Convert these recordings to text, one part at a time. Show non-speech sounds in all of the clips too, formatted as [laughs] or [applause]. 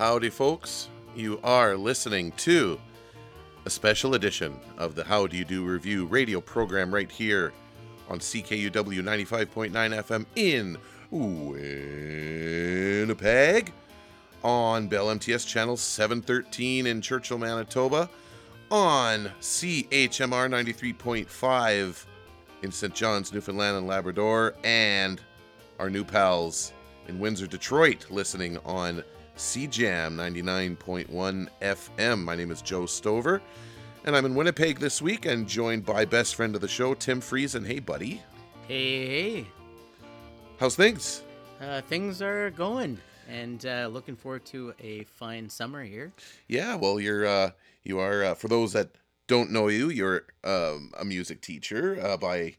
Howdy, folks. You are listening to a special edition of the How Do You Do Revue radio program right here on CKUW 95.9 FM in Winnipeg, on Bell MTS Channel 713 in Churchill, Manitoba, on CHMR 93.5 in St. John's, Newfoundland and Labrador, and our new pals in Windsor, Detroit, listening on CJAM 99.1 FM. My name is Joe Stover, and I'm in Winnipeg this week and joined by best friend of the show, Tim Friesen. Hey, buddy. Hey, hey. How's things? Uh, things are going, and uh, looking forward to a fine summer here. Yeah, well, you're uh, you are uh, for those that don't know you, you're um, a music teacher uh, by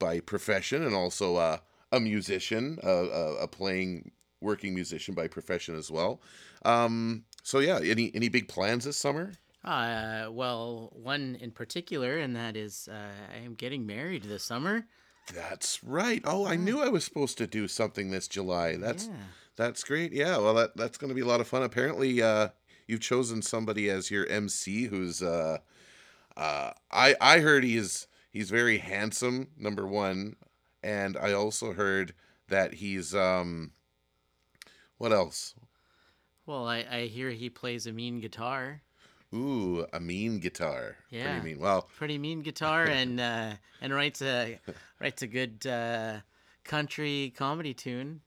by profession and also uh, a musician, uh, a playing working musician by profession as well. Um, so yeah, any any big plans this summer? Uh, well, one in particular, and that is uh, I am getting married this summer. That's right. Oh, I knew I was supposed to do something this July. That's Yeah. that's great. Yeah, well, that that's going to be a lot of fun. Apparently, uh, you've chosen somebody as your MC who's uh, uh, I I heard he's he's very handsome. Number one, and I also heard that he's um, what else? Well, I, I hear he plays a mean guitar. Ooh, a mean guitar. Yeah. Pretty mean. Well, Pretty mean [laughs] guitar, and uh, and writes a writes a good uh, country comedy tune.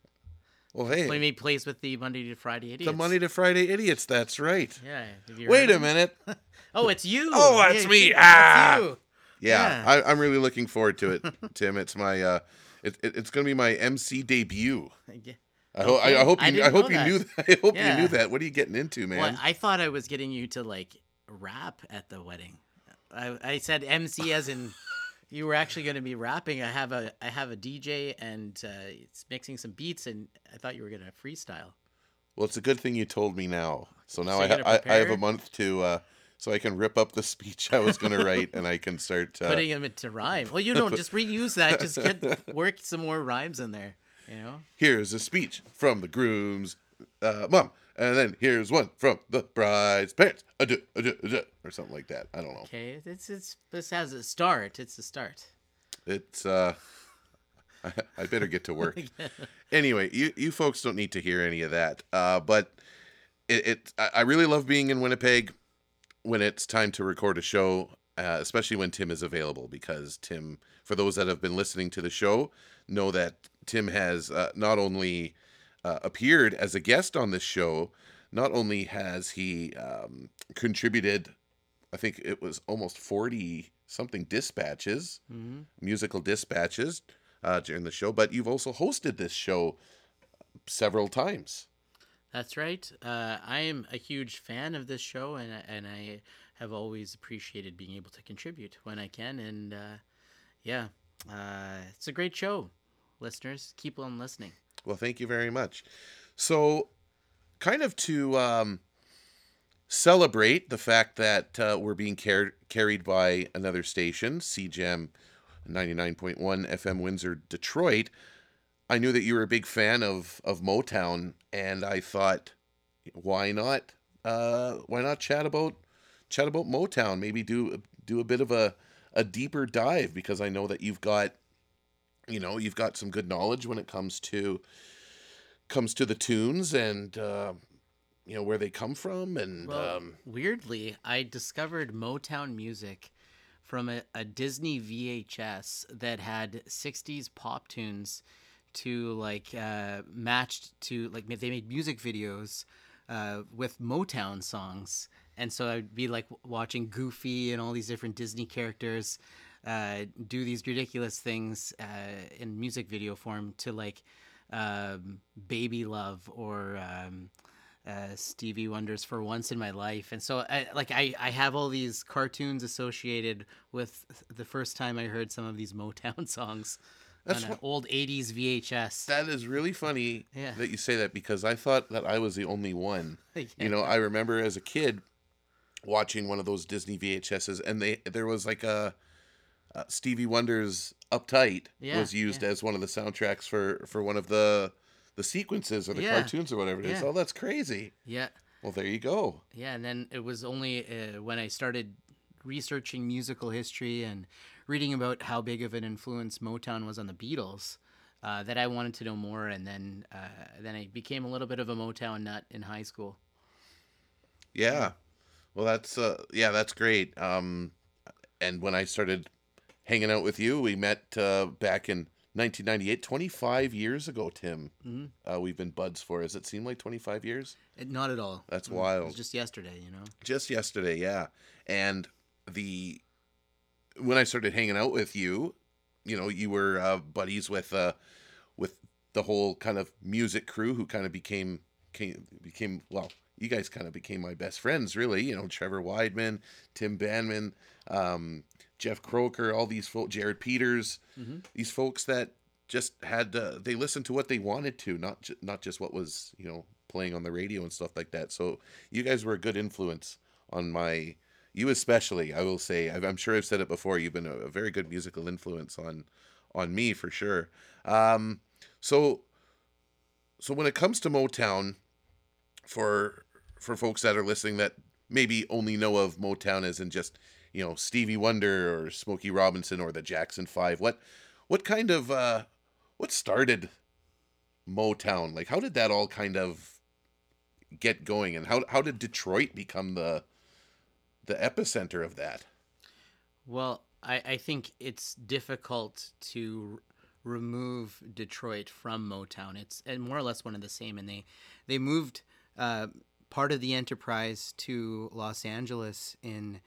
well, hey, Play me plays with the Monday to Friday idiots. the Monday to Friday idiots. That's right. Yeah. Wait a minute. [laughs] Oh, it's you. Oh, that's Yeah, me. [laughs] it's Ah! you. Yeah, Yeah. I, I'm really looking forward to it, Tim. It's my uh, it, it, it's gonna be my MC debut. Yeah. I, ho- I, I hope you I, didn't hope you knew that. that. [laughs] I hope you knew that. What are you getting into, man? Well, I thought I was getting you to like rap at the wedding. I, I said MC [laughs] as in you were actually going to be rapping. I have a I have a DJ and uh, it's mixing some beats, and I thought you were going to freestyle. well, it's a good thing you told me now. So now So I, ha- I I have a month to uh, so I can rip up the speech I was gonna [laughs] write and I can start. Uh, Putting them into rhyme. Well, you don't just reuse that. Just get work some more rhymes in there. You know. here's a speech from the groom's uh, mom, and then here's one from the bride's parents, Adu, adu, adu, or something like that. I don't know. Okay. It's it's this has a start. It's a start. It's uh [laughs] I, I better get to work. [laughs] anyway, you you folks don't need to hear any of that. Uh but it, it I I really love being in Winnipeg when it's time to record a show, uh, especially when Tim is available because Tim for those that have been listening to the show know that Tim has uh, not only uh, appeared as a guest on this show, not only has he um, contributed I think it was almost 40 something dispatches hmm musical dispatches uh, during the show, but you've also hosted this show several times. That's right. Uh, I am a huge fan of this show, and I- and I have always appreciated being able to contribute when I can. And uh, yeah, uh, it's a great show, listeners. Keep on listening. Well, thank you very much. So, kind of to um, celebrate the fact that uh, we're being car- carried by another station, CJAM 99.1 FM Windsor, Detroit. I knew that you were a big fan of of Motown, and I thought, why not? Uh, why not chat about chat about Motown? Maybe do do a bit of a a deeper dive because I know that you've got, you know, you've got some good knowledge when it comes to comes to the tunes and uh, you know where they come from and Well, um, weirdly, I discovered Motown music from a, a Disney VHS that had 60s pop tunes to like uh, matched to like they made music videos uh, with Motown songs. And so I'd be like watching Goofy and all these different Disney characters uh, do these ridiculous things uh, in music video form to like um, Baby Love or um, uh, Stevie Wonder's for once in my life, and so I like I, I have all these cartoons associated with the first time I heard some of these Motown [laughs] songs That's on an what- old '80s VHS. that is really funny Yeah. that you say that because I thought that I was the only one. [laughs] Yeah. You know, I remember as a kid watching one of those Disney VHSs, and they there was like a, uh Stevie Wonder's "Uptight" Yeah, was used yeah. as one of the soundtracks for for one of the the sequences or the Yeah, cartoons or whatever it is. Oh, that's crazy. Yeah. Well, there you go. Yeah, and then it was only uh, when I started researching musical history and reading about how big of an influence Motown was on the Beatles uh, that I wanted to know more, and then uh, then I became a little bit of a Motown nut in high school. Yeah. Well, that's uh, yeah, that's great. Um, and when I started hanging out with you, we met uh, back in 1998, 25 years ago, Tim. Mm-hmm. Uh, we've been buds for. Does it seem like 25 years? It, not at all. That's Mm, It wild. was just yesterday, you know. Just yesterday, yeah. And the when I started hanging out with you, you know, you were uh, buddies with uh, with the whole kind of music crew who kind of became came, became well. You guys kind of became my best friends, really. You know, Trevor Weidman, Tim Banman, um, Jeff Croker, all these folks, Jared Peters, Mhm. these folks that just had uh, they listened to what they wanted to, not ju- not just what was you know playing on the radio and stuff like that. So you guys were a good influence on my you especially. I will say I've, I'm sure I've said it before. You've been a, a very good musical influence on on me for sure. Um, so so when it comes to Motown, for for folks that are listening that maybe only know of Motown as in just you know Stevie Wonder or Smokey Robinson or the Jackson Five, what what kind of uh, what started Motown? Like how did that all kind of get going, and how how did Detroit become the the epicenter of that? Well, I, I think it's difficult to remove Detroit from Motown. It's and more or less one of the same, and they they moved uh, part of the enterprise to Los Angeles in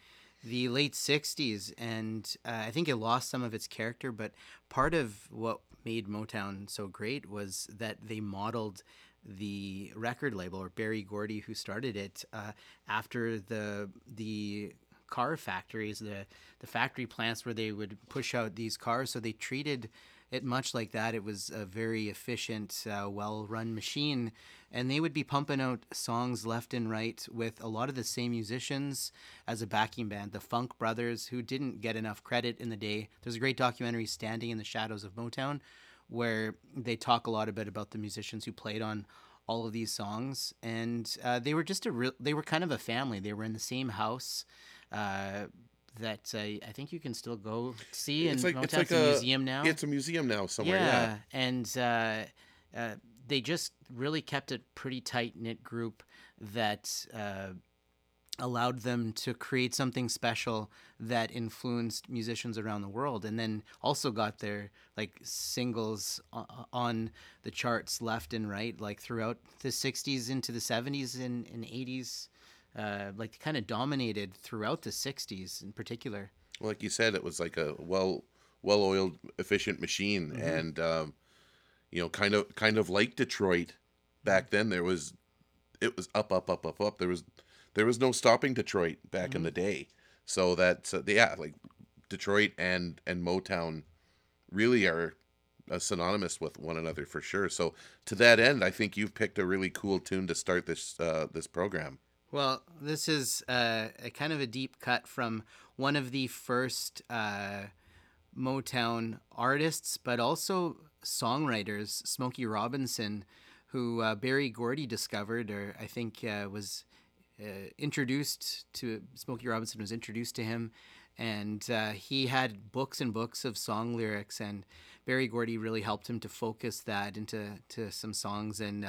the late '60s, and uh, I think it lost some of its character. But part of what made Motown so great was that they modeled the record label or Berry Gordy who started it uh, after the the car factories the the factory plants where they would push out these cars so they treated it much like that it was a very efficient uh, well run machine and they would be pumping out songs left and right with a lot of the same musicians as a backing band the Funk Brothers who didn't get enough credit in the day there's a great documentary Standing in the Shadows of Motown where they talk a lot about about the musicians who played on all of these songs, and uh, they were just a real. They were kind of a family. They were in the same house. Uh, that uh, I think you can still go see in It's like- it's like a, museum now. It's a museum now somewhere. yeah, Yeah. and uh, uh, they just really kept a pretty tight knit group that uh, allowed them to create something special that influenced musicians around the world and then also got their like singles on the charts left and right like throughout the 60s into the 70s and, and 80s uh, like kind of dominated throughout the 60s in particular like you said, it was like a well well oiled, efficient machine, and um, you know, kind of kind of like Detroit back then. There was it was up, up, up, up, up. There was there was no stopping Detroit back in the day. So that's uh, yeah, like Detroit and and Motown really are uh, synonymous with one another for sure. So to that end, I think you've picked a really cool tune to start this uh, this program. Well, this is uh, a kind of a deep cut from one of the first uh, Motown artists, but also songwriters, Smokey Robinson, who uh, Berry Gordy discovered, or I think uh, was uh, introduced to Smokey Robinson was introduced to him, and he had books and books of song lyrics, and Berry Gordy really helped him to focus that into to some songs, and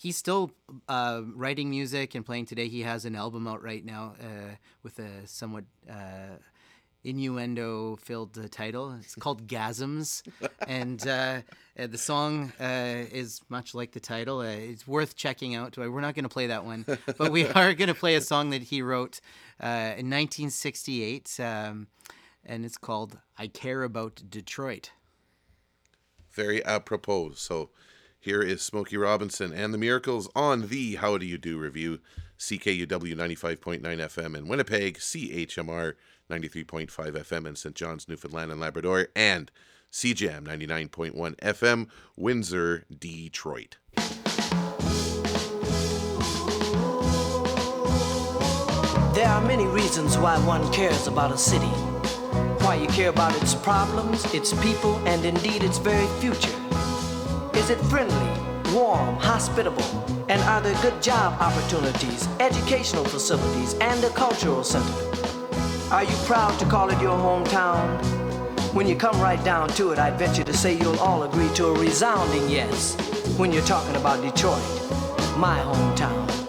he's still uh, writing music and playing today. He has an album out right now uh, with a somewhat uh, innuendo filled uh, title. It's called [laughs] Gasms. [laughs] and uh, uh, the song uh, is much like the title. Uh, it's worth checking out. We're not going to play that one, but we [laughs] are going to play a song that he wrote uh, in 1968. Um, and it's called I Care About Detroit. very apropos. So here is Smokey Robinson and the Miracles on the How Do You Do revue, CKUW 95.9 FM in Winnipeg, CHMR 93.5 FM in St. John's, Newfoundland and Labrador, and CJAM 99.1 FM, Windsor, Detroit. There are many reasons why one cares about a city. Why you care about its problems, its people, and indeed its very future. Is it friendly, warm, hospitable? And are there good job opportunities, educational facilities, and a cultural center? Are you proud to call it your hometown? When you come right down to it, I bet you to say you'll all agree to a resounding yes when you're talking about Detroit, my hometown.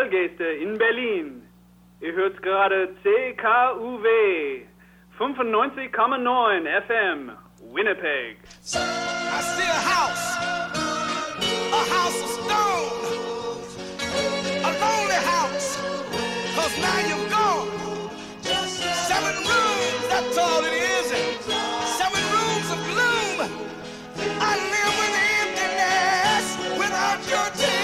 Hotelgäste in Berlin. Ihr hört gerade CKUW 95,9 FM Winnipeg. I see a house, a house of stone, a lonely house, cause now you're gone. Seven rooms, that's all it is. Seven rooms of gloom. I live with emptiness without your tenderness.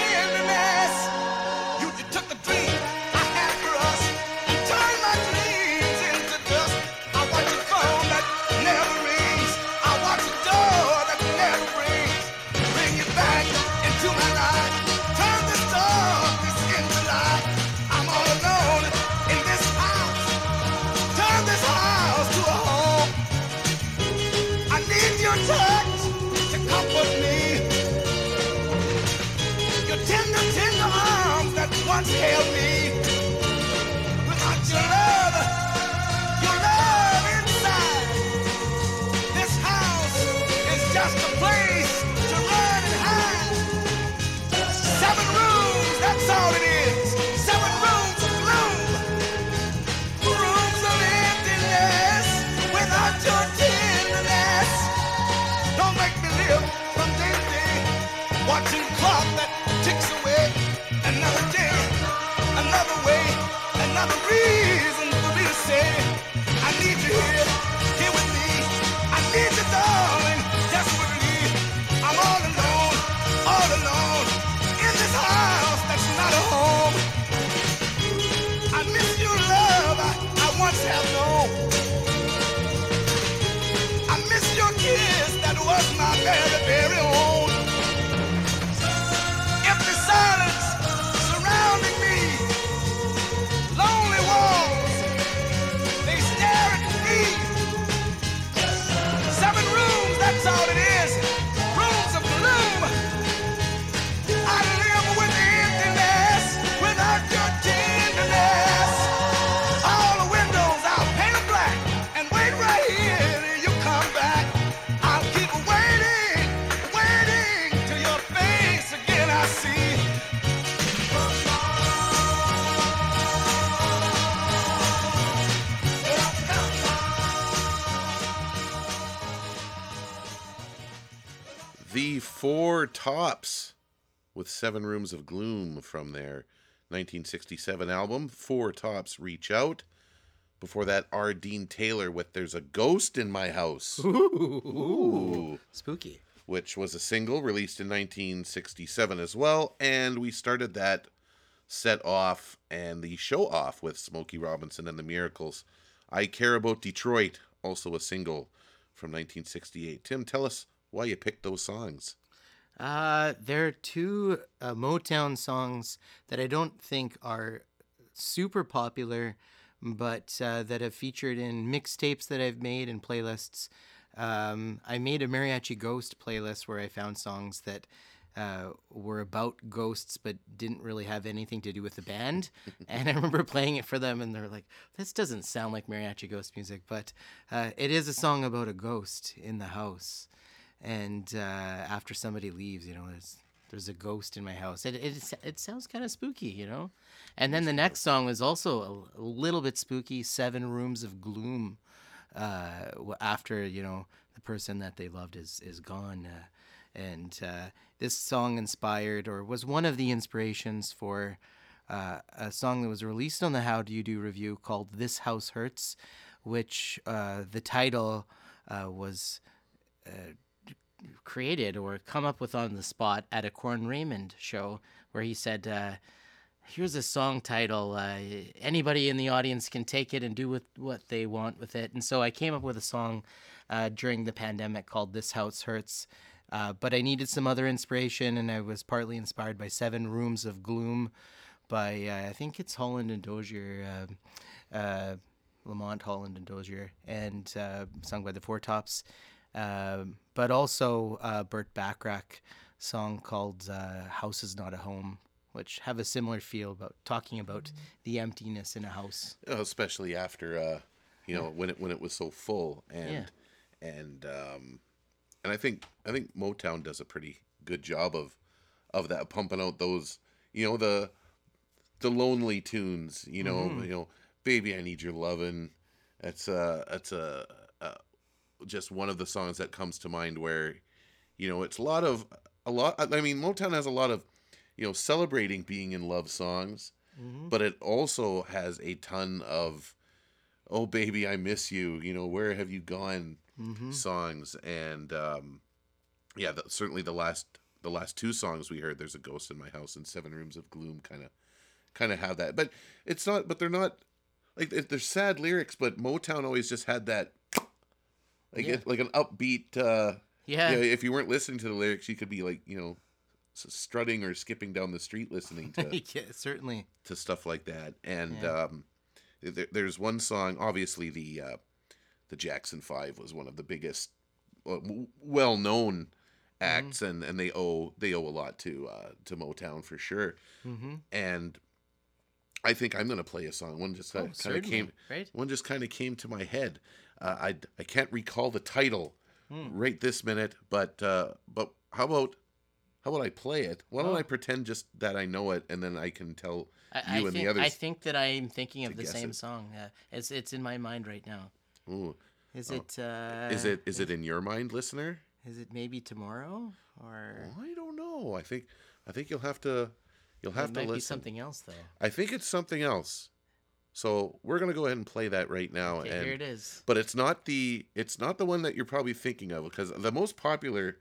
Held me. Four Tops with Seven Rooms of Gloom from their 1967 album, Four Tops Reach Out. Before that, R. Dean Taylor with There's a Ghost in My House. Ooh. Spooky. Which was a single released in 1967 as well. And we started that set off and the show off with Smokey Robinson and the Miracles. I Care About Detroit, also a single from 1968. Tim, tell us why you picked those songs. Uh, there are two uh, Motown songs that I don't think are super popular, but uh, that have featured in mixtapes that I've made and playlists. Um, I made a Mariachi Ghost playlist where I found songs that uh, were about ghosts but didn't really have anything to do with the band. [laughs] and I remember playing it for them, and they're like, "This doesn't sound like Mariachi Ghost music," but uh, it is a song about a ghost in the house and uh, after somebody leaves, you know, there's there's a ghost in my house. It it, it sounds kind of spooky, you know. And then the next song was also a, little bit spooky. Seven Rooms of Gloom. Uh, after you know the person that they loved is is gone, uh, and uh, this song inspired or was one of the inspirations for uh, a song that was released on the How Do You Do revue called "This House Hurts," which uh, the title uh, was created or come up with on the spot at a Corn Raymond show where he said, uh, Here's a song title. Uh, anybody in the audience can take it and do with what they want with it. And so I came up with a song uh, during the pandemic called This House Hurts. Uh, but I needed some other inspiration, and I was partly inspired by Seven Rooms of Gloom by, uh, I think it's Holland and Dozier, uh, Lamont Holland and Dozier, and sung by the Four Tops um, but also uh, Burt Bacharach song called uh, "House Is Not a Home," which have a similar feel about talking about the emptiness in a house. Especially after uh, you know when it when it was so full and and um, and I think I think Motown does a pretty good job of of that pumping out those you know the the lonely tunes. You know, Mm-hmm. you know, baby, I need your lovin'. That's a that's a, just one of the songs that comes to mind where, you know, it's a lot of a lot. I mean, Motown has a lot of, you know, celebrating being in love songs, Mm-hmm. but it also has a ton of, oh baby, I miss you. You know, where have you gone? Mm-hmm. Songs and um, yeah, the, certainly the last the last two songs we heard, "There's a Ghost in My House" and Seven Rooms of Gloom," kind of kind of have that. But it's not. But they're not like they're- they're sad lyrics. But Motown always just had that like Yeah. it, like an upbeat. uh Yeah. you know, if you weren't listening to the lyrics, you could be like you know strutting or skipping down the street listening to [laughs] yeah, certainly. to stuff like that. And Yeah. um, there, there's one song. Obviously, the uh, the Jackson Five was one of the biggest, well known acts, and, and they owe they owe a lot to uh, to Motown for sure. Mm-hmm. And I think I'm gonna play a song. One just kind of Oh, came. right? One just kind of came to my head. Uh, I I can't recall the title Hmm. right this minute, but uh, but how about how about I play it? Why don't Oh. I pretend just that I know it, and then I can tell I, you I and think, the others. I think that I'm thinking of the same it. song. Uh, it's it's in my mind right now. Ooh. Is it? Uh, Oh. Is it is it in your mind, listener? Is it maybe tomorrow or? I don't know. I think I think you'll have to you'll have it to might listen. be something else though. I think it's something else. So we're gonna go ahead and play that right now. Okay, and here it is. but it's not the it's not the one that you're probably thinking of because the most popular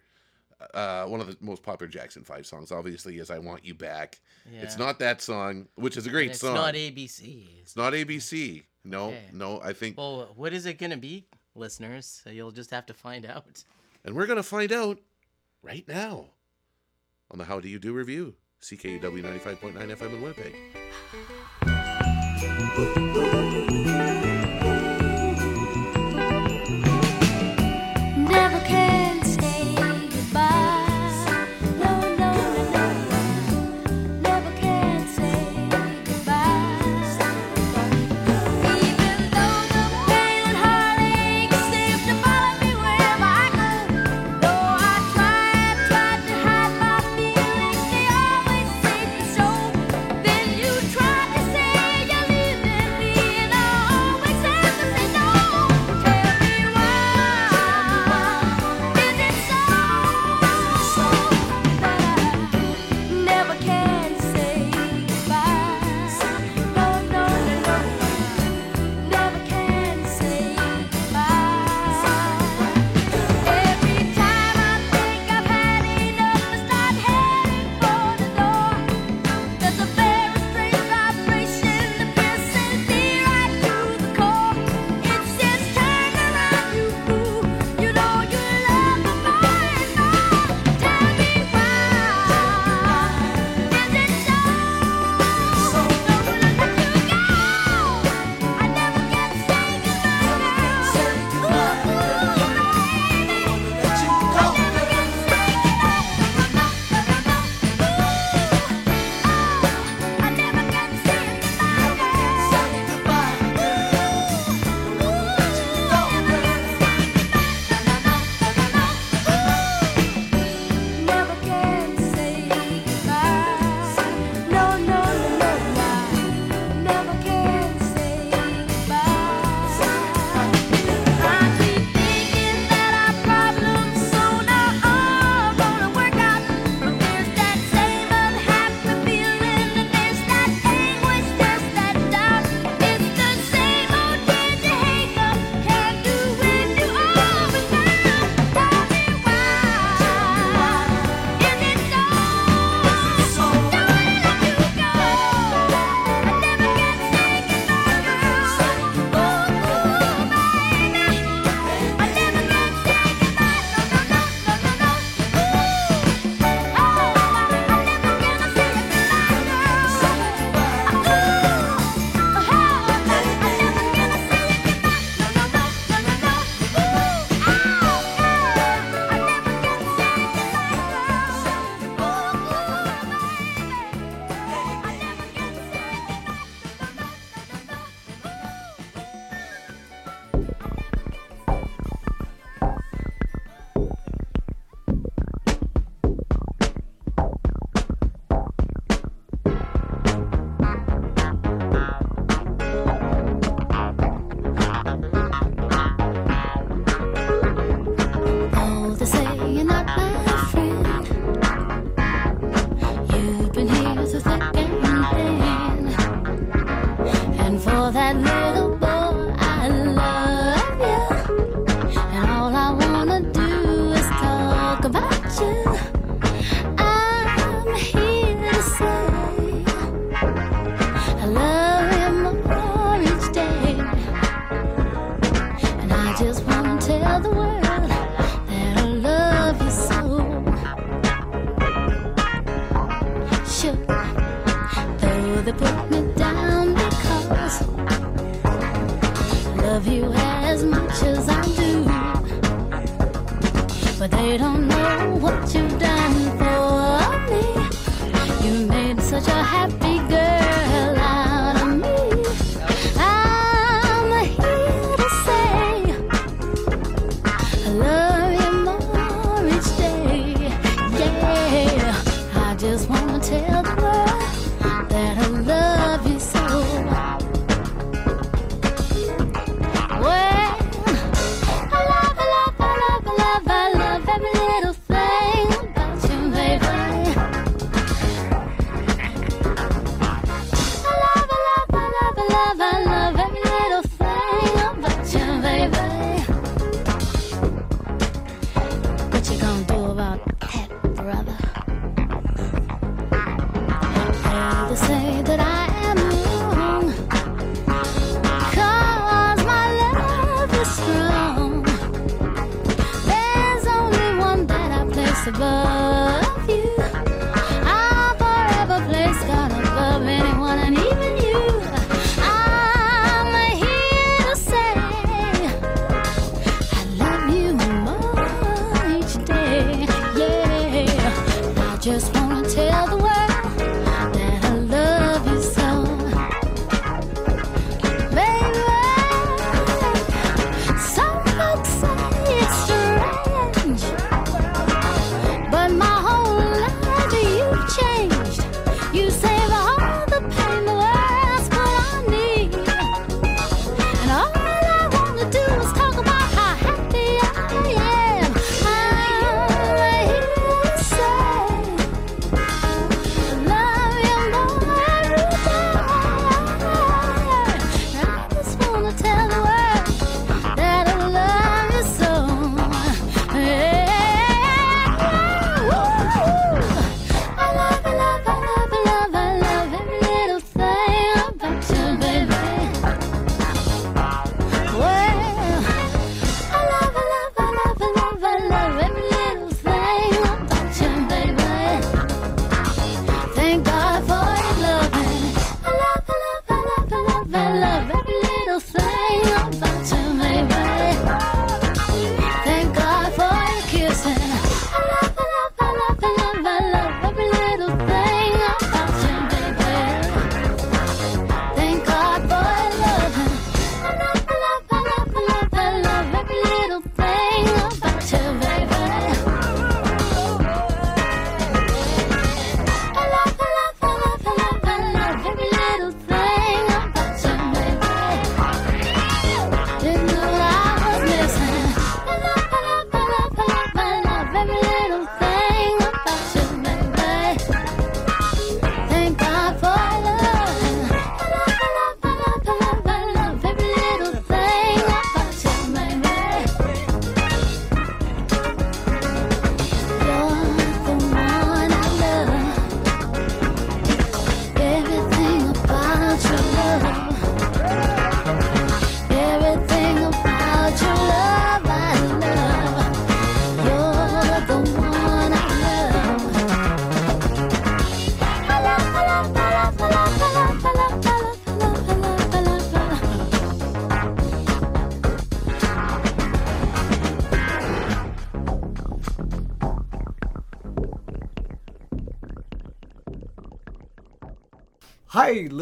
uh one of the most popular Jackson 5 songs obviously is I Want You Back. It's not that song, which is a great it's song. not ABC. it's not ABC. No, Okay. no, I think Well, what is it gonna be, listeners? So you'll just have to find [laughs] out. and we're going to find out right now on the How Do You Do revue. CKUW 95.9 FM in Winnipeg. [sighs] [sighs] [sighs] Never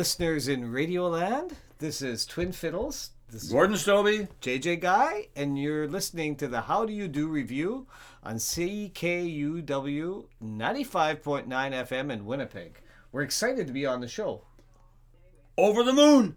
listeners in Radioland. This is Twin Fiddles. This Gordon Stobie, JJ Guy, and you're listening to the How Do You Do Revue on CKUW 95.9 FM in Winnipeg. We're excited to be on the show. Over the moon!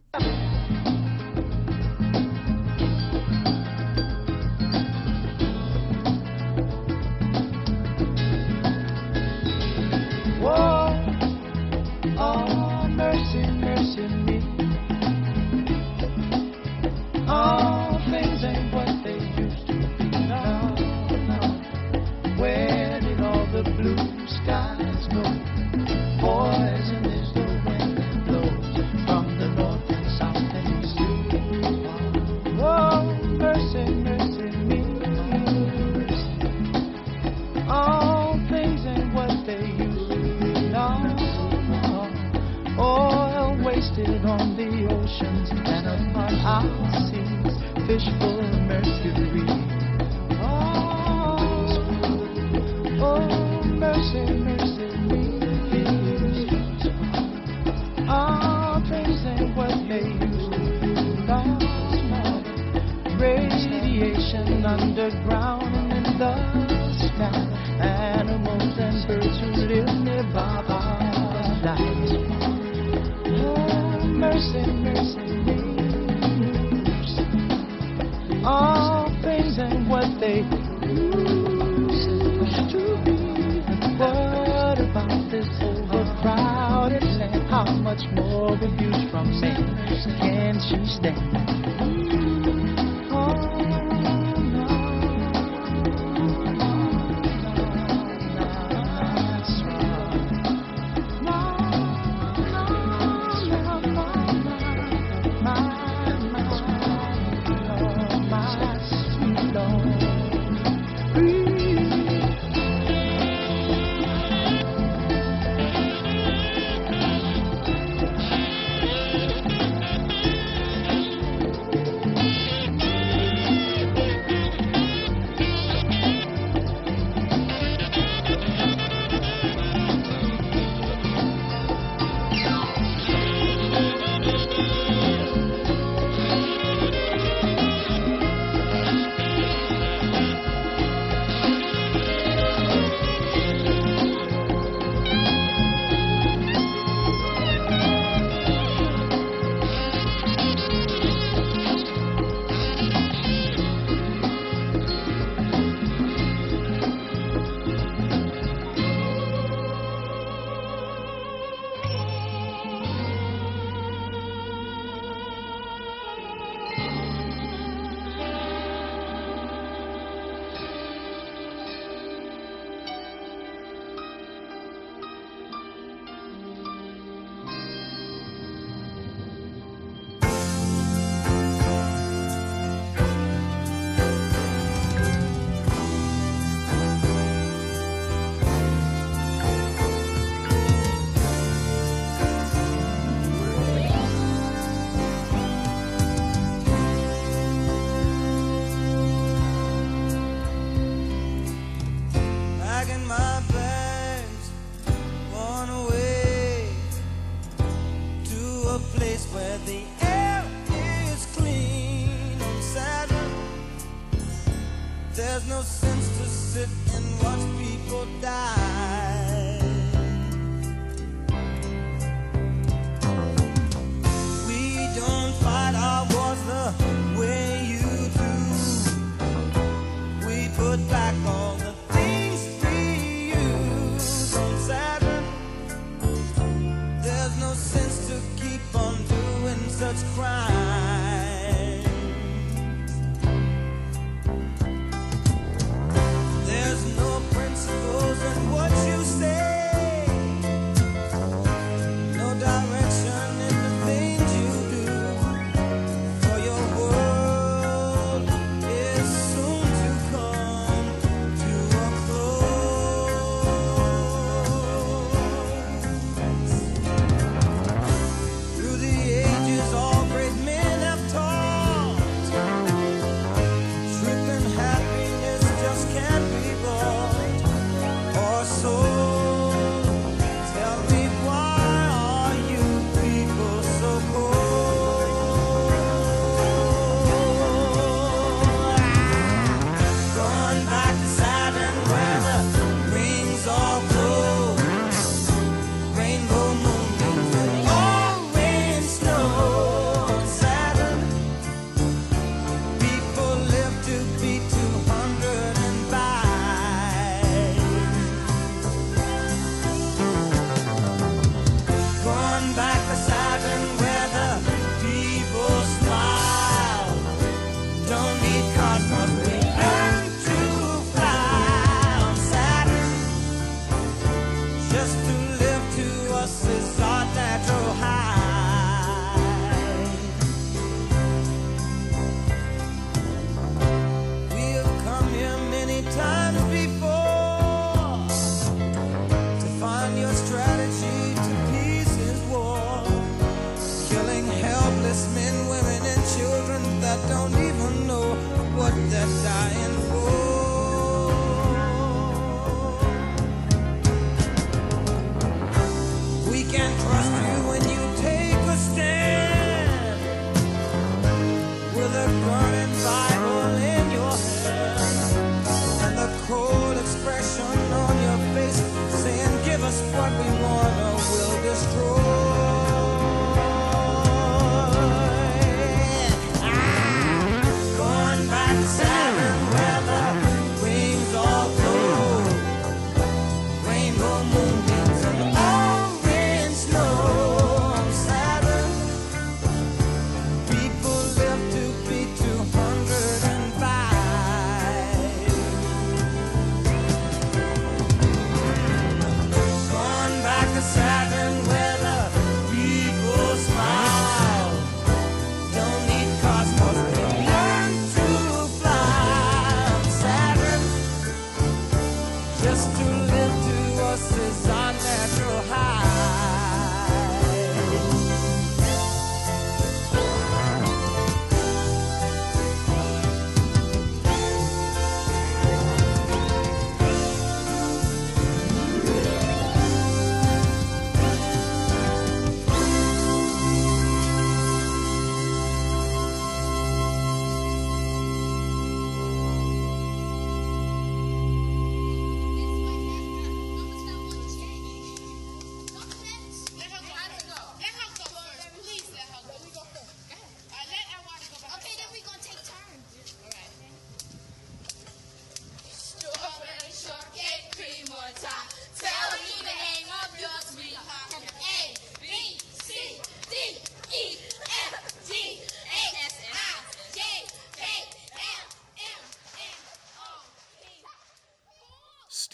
Such crime.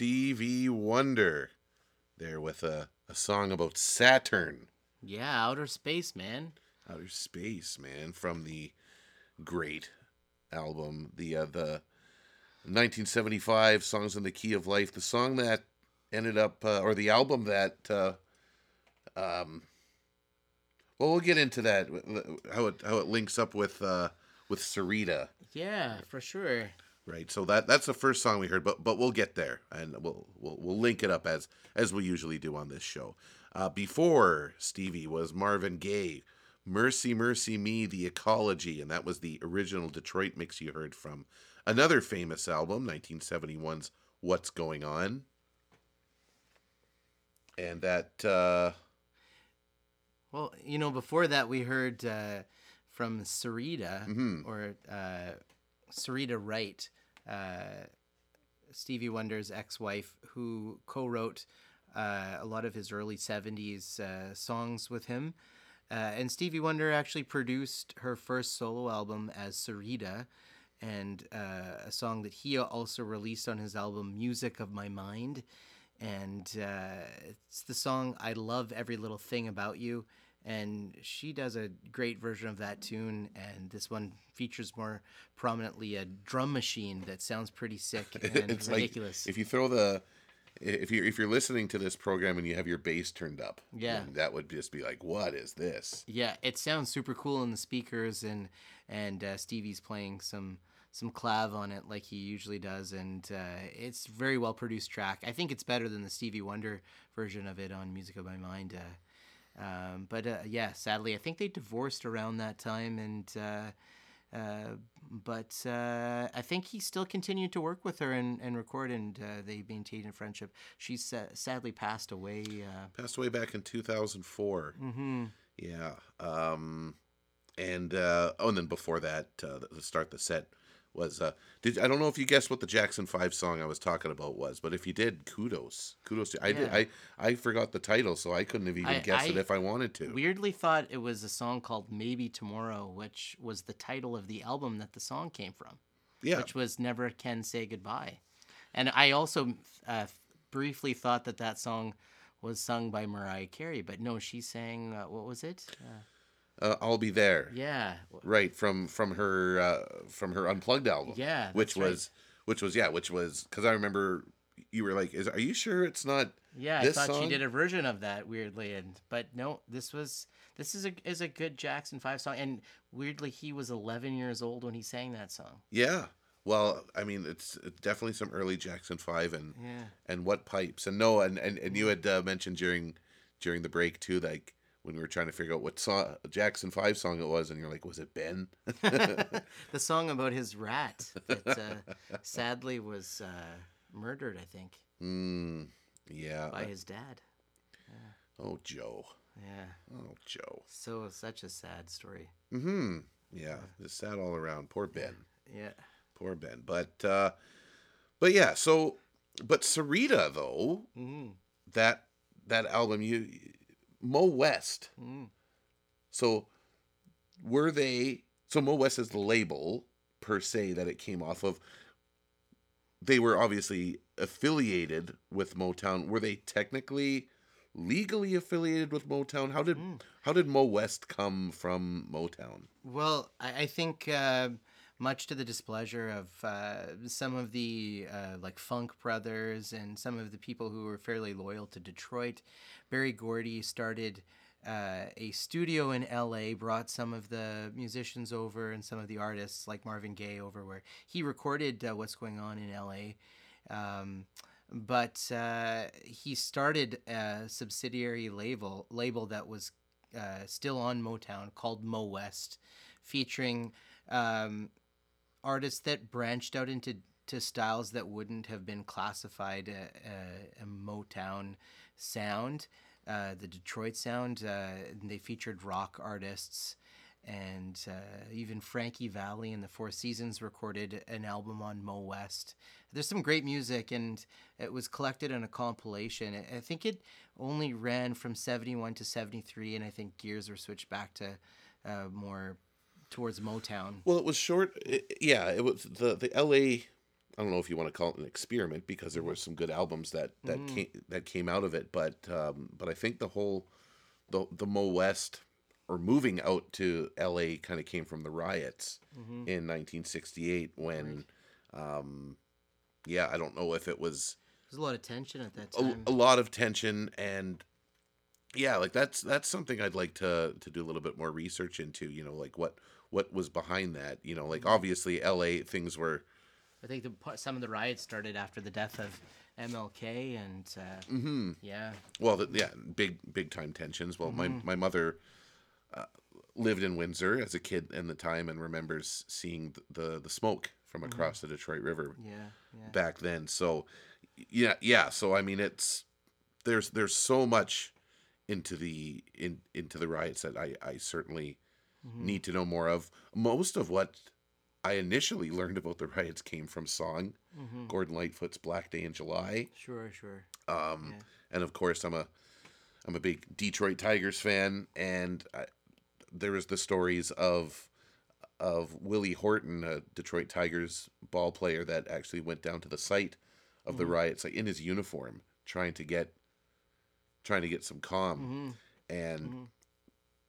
Stevie Wonder there with a, a song about Saturn. Yeah, outer space, man. Outer Space, man, from the great album, the uh, the 1975 Songs in the Key of Life, the song that ended up, uh, or the album that, uh, um, well, we'll get into that how it how it links up with uh, with Syreeta, Yeah, for sure. Right? So that that's the first song we heard, but but we'll get there, and we'll we'll we'll link it up as as we usually do on this show. Uh, before Stevie was Marvin Gaye, "Mercy Mercy Me," the Ecology, and that was the original Detroit mix you heard from another famous album, 1971's "What's Going On," and that uh, Well, you know, before that, we heard uh, from Syreeta Mhm. or uh, Syreeta Wright, uh, Stevie Wonder's ex-wife, who co-wrote uh, a lot of his early '70s uh, songs with him. Uh, and Stevie Wonder actually produced her first solo album as Syreeta, and uh, a song that he also released on his album Music of My Mind. And uh, it's the song I Love Every Little Thing About You. And she does a great version of that tune. And this one features more prominently a drum machine that sounds pretty sick [laughs] and it's ridiculous. like if you throw the if you're if you're listening to this program and you have your bass turned up, Yeah. that would just be like, what is this? Yeah, it sounds super cool in the speakers, and and uh, Stevie's playing some some clav on it like he usually does, and uh, it's very well produced track. I think it's better than the Stevie Wonder version of it on Music of My Mind. Uh, um, but uh, yeah, sadly, I think they divorced around that time, and uh, uh, but uh, I think he still continued to work with her and, and record, and uh, they maintained a friendship. She's sa- sadly passed away. Uh, Passed away back in 2004. mhm. Yeah. Um, and uh, oh, and then before that, uh, to start the set was uh, did I don't know if you guessed what the Jackson Five song I was talking about was, but if you did, kudos, kudos. To, I did. I I forgot the title, so I couldn't have even I- guessed it if I wanted to. Weirdly thought it was a song called Maybe Tomorrow, which was the title of the album that the song came from. Yeah. Which was Never Can Say Goodbye. And I also uh, briefly thought that that song was sung by Mariah Carey, but no, she sang, uh, what was it? Uh, Uh, I'll be there. yeah. Right from from her uh, from her unplugged album. Yeah, which that's right. was which was yeah, which was because I remember you were like, "Is are you sure it's not?" Yeah, I thought she did a version of that weirdly, and but no, this was this is a is a good Jackson Five song, and weirdly he was 11 years old when he sang that song. Yeah. Well, I mean, it's, it's definitely some early Jackson Five and Yeah. and what pipes and no and and, and you had uh, mentioned during during the break too like when we were trying to figure out what song Jackson Five song it was, and you're like, was it Ben? [laughs] the song about his rat that uh, [laughs] sadly was uh, murdered, I think, mm, yeah. by his dad. Oh, Joe. Yeah. Oh, Joe. So such a sad story. Hmm. Yeah. It's sad all around. Poor Ben. Yeah. Poor Ben. But uh, but yeah. So, but Syreeta though Mm-hmm. that that album you MoWest. Mm. So were they? So MoWest is the label per se that it came off of. They were obviously affiliated with Motown. Were they technically legally affiliated with Motown? How did how did MoWest come from Motown? Well, I, I think uh, much to the displeasure of uh, some of the uh, like Funk Brothers and some of the people who were fairly loyal to Detroit, Berry Gordy started uh, a studio in L.A. Brought some of the musicians over and some of the artists like Marvin Gaye over, where he recorded uh, what's going on in L.A. Um, but uh, he started a subsidiary label label that was uh, still on Motown called MoWest, featuring um, artists that branched out into to styles that wouldn't have been classified a, a, a Motown sound, uh, the Detroit sound. Uh, they featured rock artists. And uh, even Frankie Valli and the Four Seasons recorded an album on MoWest. There's some great music, and it was collected in a compilation. I I think it only ran from 71 to 73, and I think gears were switched back to uh, more towards Motown. Well, it was short. i yeah, it was the the L.A. I don't know if you want to call it an experiment because there were some good albums that that Mhm. came that came out of it, but um, but I think the whole the the MoWest or moving out to L.A. kind of came from the riots Mhm. in 1968 when, um, yeah, I don't know if it was There's a lot of tension at that a, time. a lot of tension and yeah like that's that's something i'd like to to do a little bit more research into you know like what what was behind that you know like obviously la things were I think the, some of the riots started after the death of MLK, and uh, Mhm. yeah, well the, yeah big big time tensions well my Mhm. my mother uh, lived in windsor as a kid in the time and remembers seeing the the, smoke from Mhm. across the detroit river Yeah, yeah. back then so yeah yeah so i mean it's there's there's so much into the in into the riots that i i certainly Mhm. need to know more of most of what i initially learned about the riots came from song Mhm. gordon lightfoot's black day in july sure, sure. um Yeah. and of course i'm a i'm a big detroit tigers fan and I, there was the stories of of willie horton a detroit tigers ball player that actually went down to the site of the Mhm. riots like in his uniform trying to get trying to get some calm Mhm. and Mhm.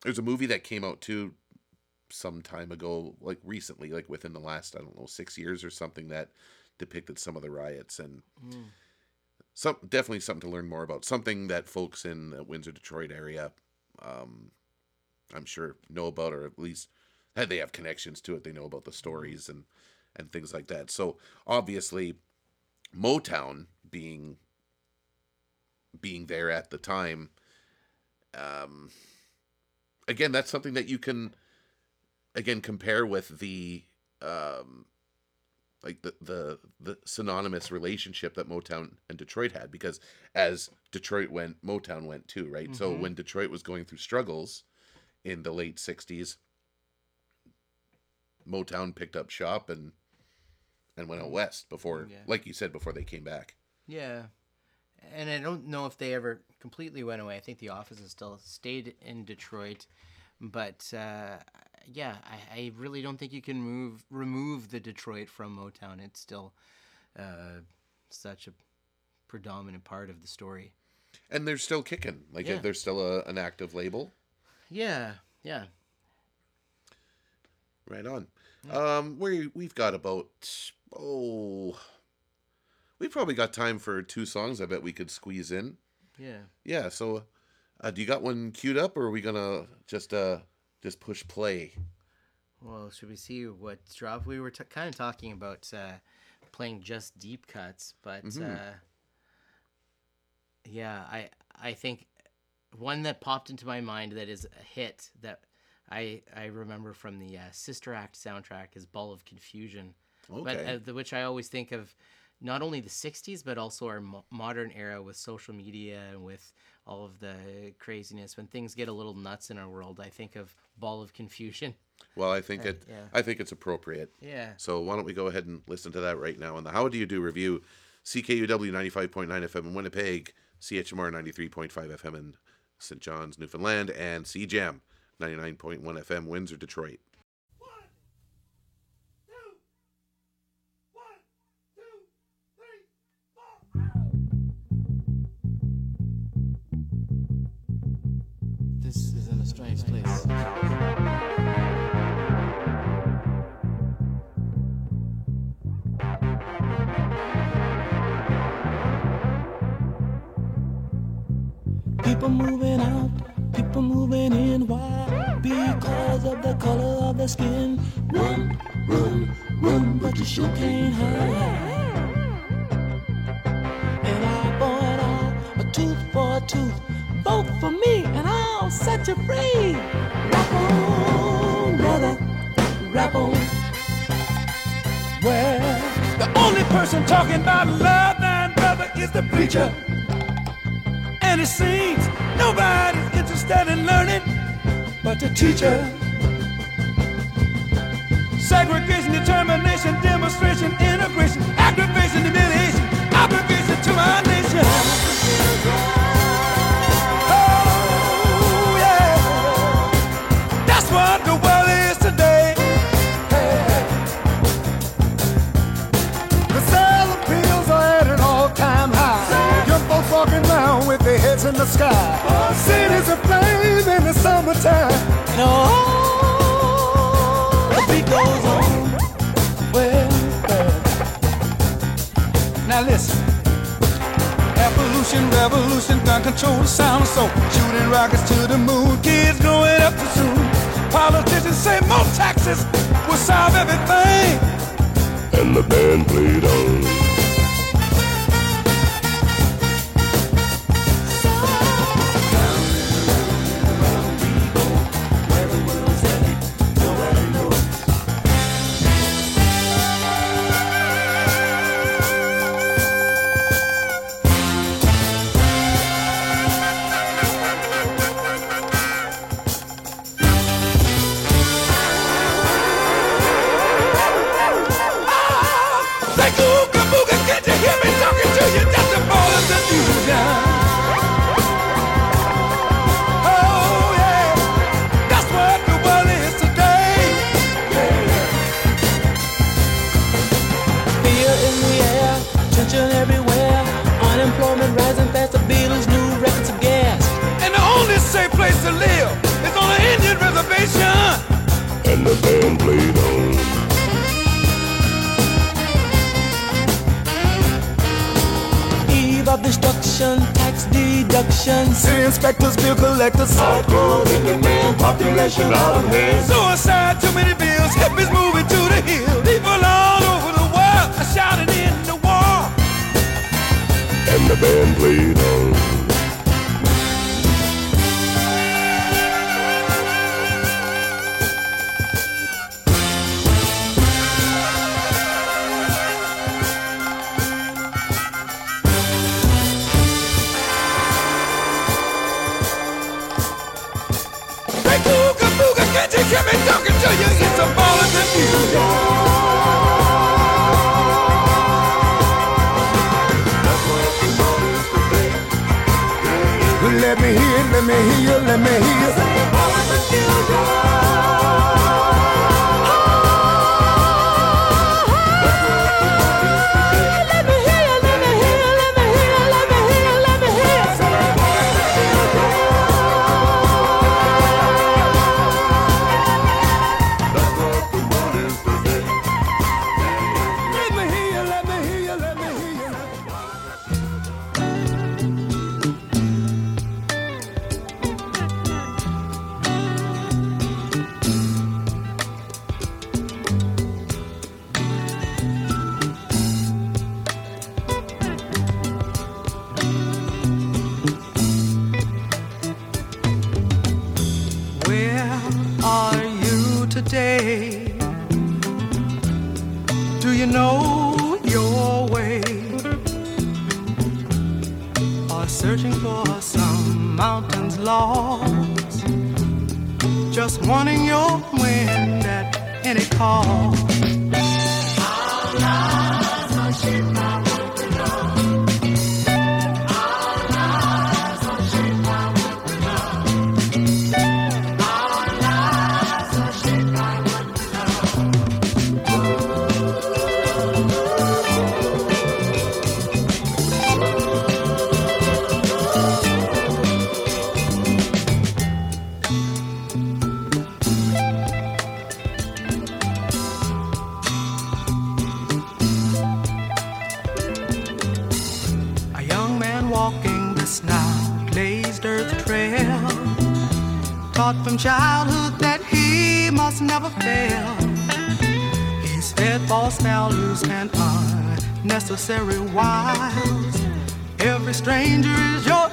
there's a movie that came out too some time ago like recently like within the last i don't know six years or something that depicted some of the riots and Mm. some definitely something to learn more about. Something that folks in the windsor detroit area um i'm sure know about or at least hey, they have connections to it they know about the stories and and things like that. So obviously motown being being there at the time um again that's something that you can again compare with the um like the the the synonymous relationship that Motown and Detroit had because as Detroit went Motown went too right so Mhm. when Detroit was going through struggles in the late 60s Motown picked up shop and and went out west before Yeah. like you said before they came back Yeah, and I don't know if they ever completely went away. I think the offices still stayed in Detroit, but uh, yeah, I, I really don't think you can move remove the Detroit from Motown. It's still uh, such a predominant part of the story. and they're still kicking like Yeah. they're still a, an active label Yeah, yeah. Right on. Um, we we've got about oh, we probably got time for two songs. I bet we could squeeze in. Yeah. Yeah. So, uh, do you got one queued up, or are we gonna just uh just push play? Well, should we see what's dropped? We were t- kind of talking about uh, playing just deep cuts, but Mhm. uh, yeah, I I think one that popped into my mind that is a hit that I I remember from the uh, Sister Act soundtrack is "Ball of Confusion," but uh, the, which I always think of not only the '60s but also our mo- modern era with social media and with all of the craziness. When things get a little nuts in our world, I think of "Ball of Confusion." Well, I think uh, it. yeah. I think it's appropriate. Yeah. So why don't we go ahead and listen to that right now on the How Do You Do Revue, CKUW ninety five point nine FM in Winnipeg, CHMR ninety three point five FM in St. John's, Newfoundland, and CJAM ninety nine point one FM Windsor, Detroit. This is in strange place. People moving out, people moving in. Why? Because of the color of their skin. Run, run, run, but you sure can't hide. Set you free. Rap on, brother, rap on. Well, the only person talking about love and brother is the preacher. And it seems nobody's interested in learning but the teacher. Segregation, determination, demonstration, integration, aggravation, humiliation, obligation to my nation. In the sky. Cities aflame in the summertime. And all the beat goes on. Well. Now listen. Evolution, revolution, gun control the sound so shooting rockets to the moon. Kids growing up too soon. Politicians say more taxes will solve everything. And the band played on. Unnecessary wiles. Every stranger is your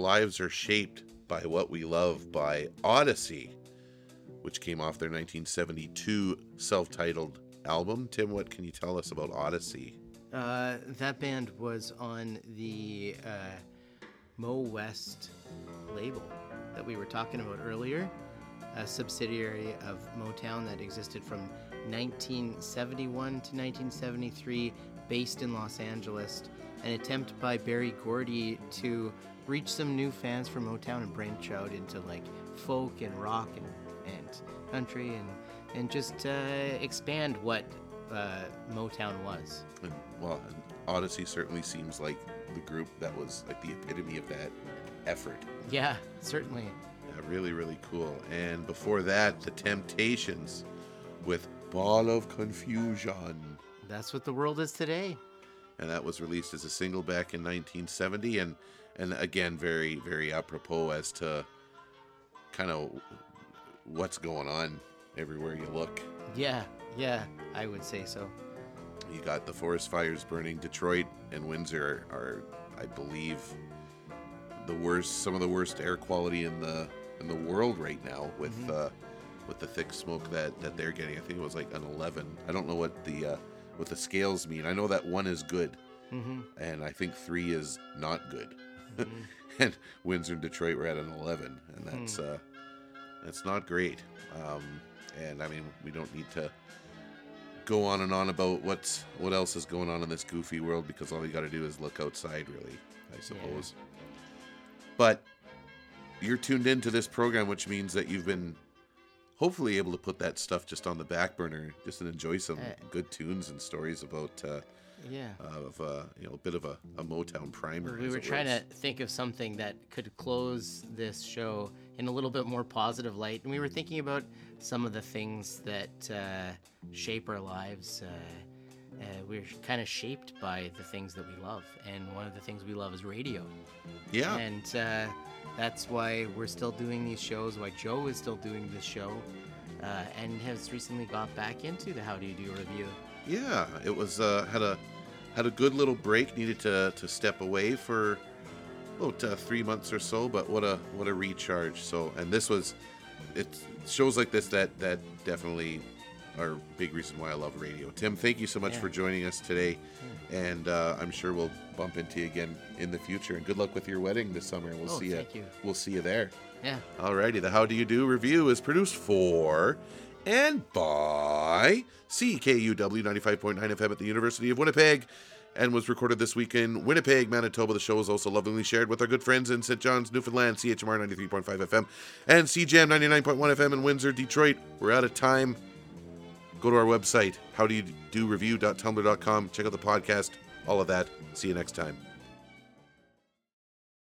Lives Are Shaped by What We Love by Odyssey, which came off their 1972 self titled album. Tim, what can you tell us about Odyssey? Uh, that band was on the uh, MoWest label that we were talking about earlier, a subsidiary of Motown that existed from 1971 to 1973, based in Los Angeles. An attempt by Berry Gordy to reach some new fans for Motown and branch out into like folk and rock and, and country and and just uh, expand what uh, Motown was. And, well, Odyssey certainly seems like the group that was like the epitome of that effort. Yeah, certainly. Yeah, really, really cool. And before that, The Temptations with Ball of Confusion. That's what the world is today. And that was released as a single back in 1970. And, and again, very, very apropos as to kind of what's going on everywhere you look. Yeah, yeah, I would say so. You got the forest fires burning. Detroit and Windsor are, are, I believe, the worst, some of the worst air quality in the in the world right now with Mhm. uh, with the thick smoke that that they're getting. I think it was like an 11. I don't know what the uh, what the scales mean. I know that one is good, Mhm. and I think three is not good. [laughs] and Windsor and Detroit were at an 11, and that's Hmm. uh, that's not great. Um, and I mean, we don't need to go on and on about what's what else is going on in this goofy world because all you got to do is look outside, really. I suppose. But you're tuned into this program, which means that you've been hopefully able to put that stuff just on the back burner, just to enjoy some Uh, good tunes and stories about. Uh, Yeah. Of uh, you know, a bit of a, a Motown primer. We were trying was. to think of something that could close this show in a little bit more positive light, and we were thinking about some of the things that uh, shape our lives. Uh, uh, we're kind of shaped by the things that we love, and one of the things we love is radio. Yeah. And uh, that's why we're still doing these shows. Why Joe is still doing this show, uh, and has recently got back into the How Do You Do Revue. Yeah, it was uh, had a had a good little break. Needed to to step away for about uh, three months or so, but what a what a recharge. So, and this was it shows like this that that definitely are big reason why I love radio. Tim, thank you so much Yeah. for joining us today, and uh, I'm sure we'll bump into you again in the future. And good luck with your wedding this summer. We'll Oh, see thank you. We'll see you there. Yeah. Alrighty, the How Do You Do Revue is produced for and by CKUW 95.9 FM at the University of Winnipeg and was recorded this week in Winnipeg, Manitoba. The show is also lovingly shared with our good friends in St. John's, Newfoundland, CHMR 93.5 FM and CJAM 99.1 FM in Windsor, Detroit. We're out of time. Go to our website, howdoyoudorevue.tumblr.com. Check out the podcast, all of that. See you next time.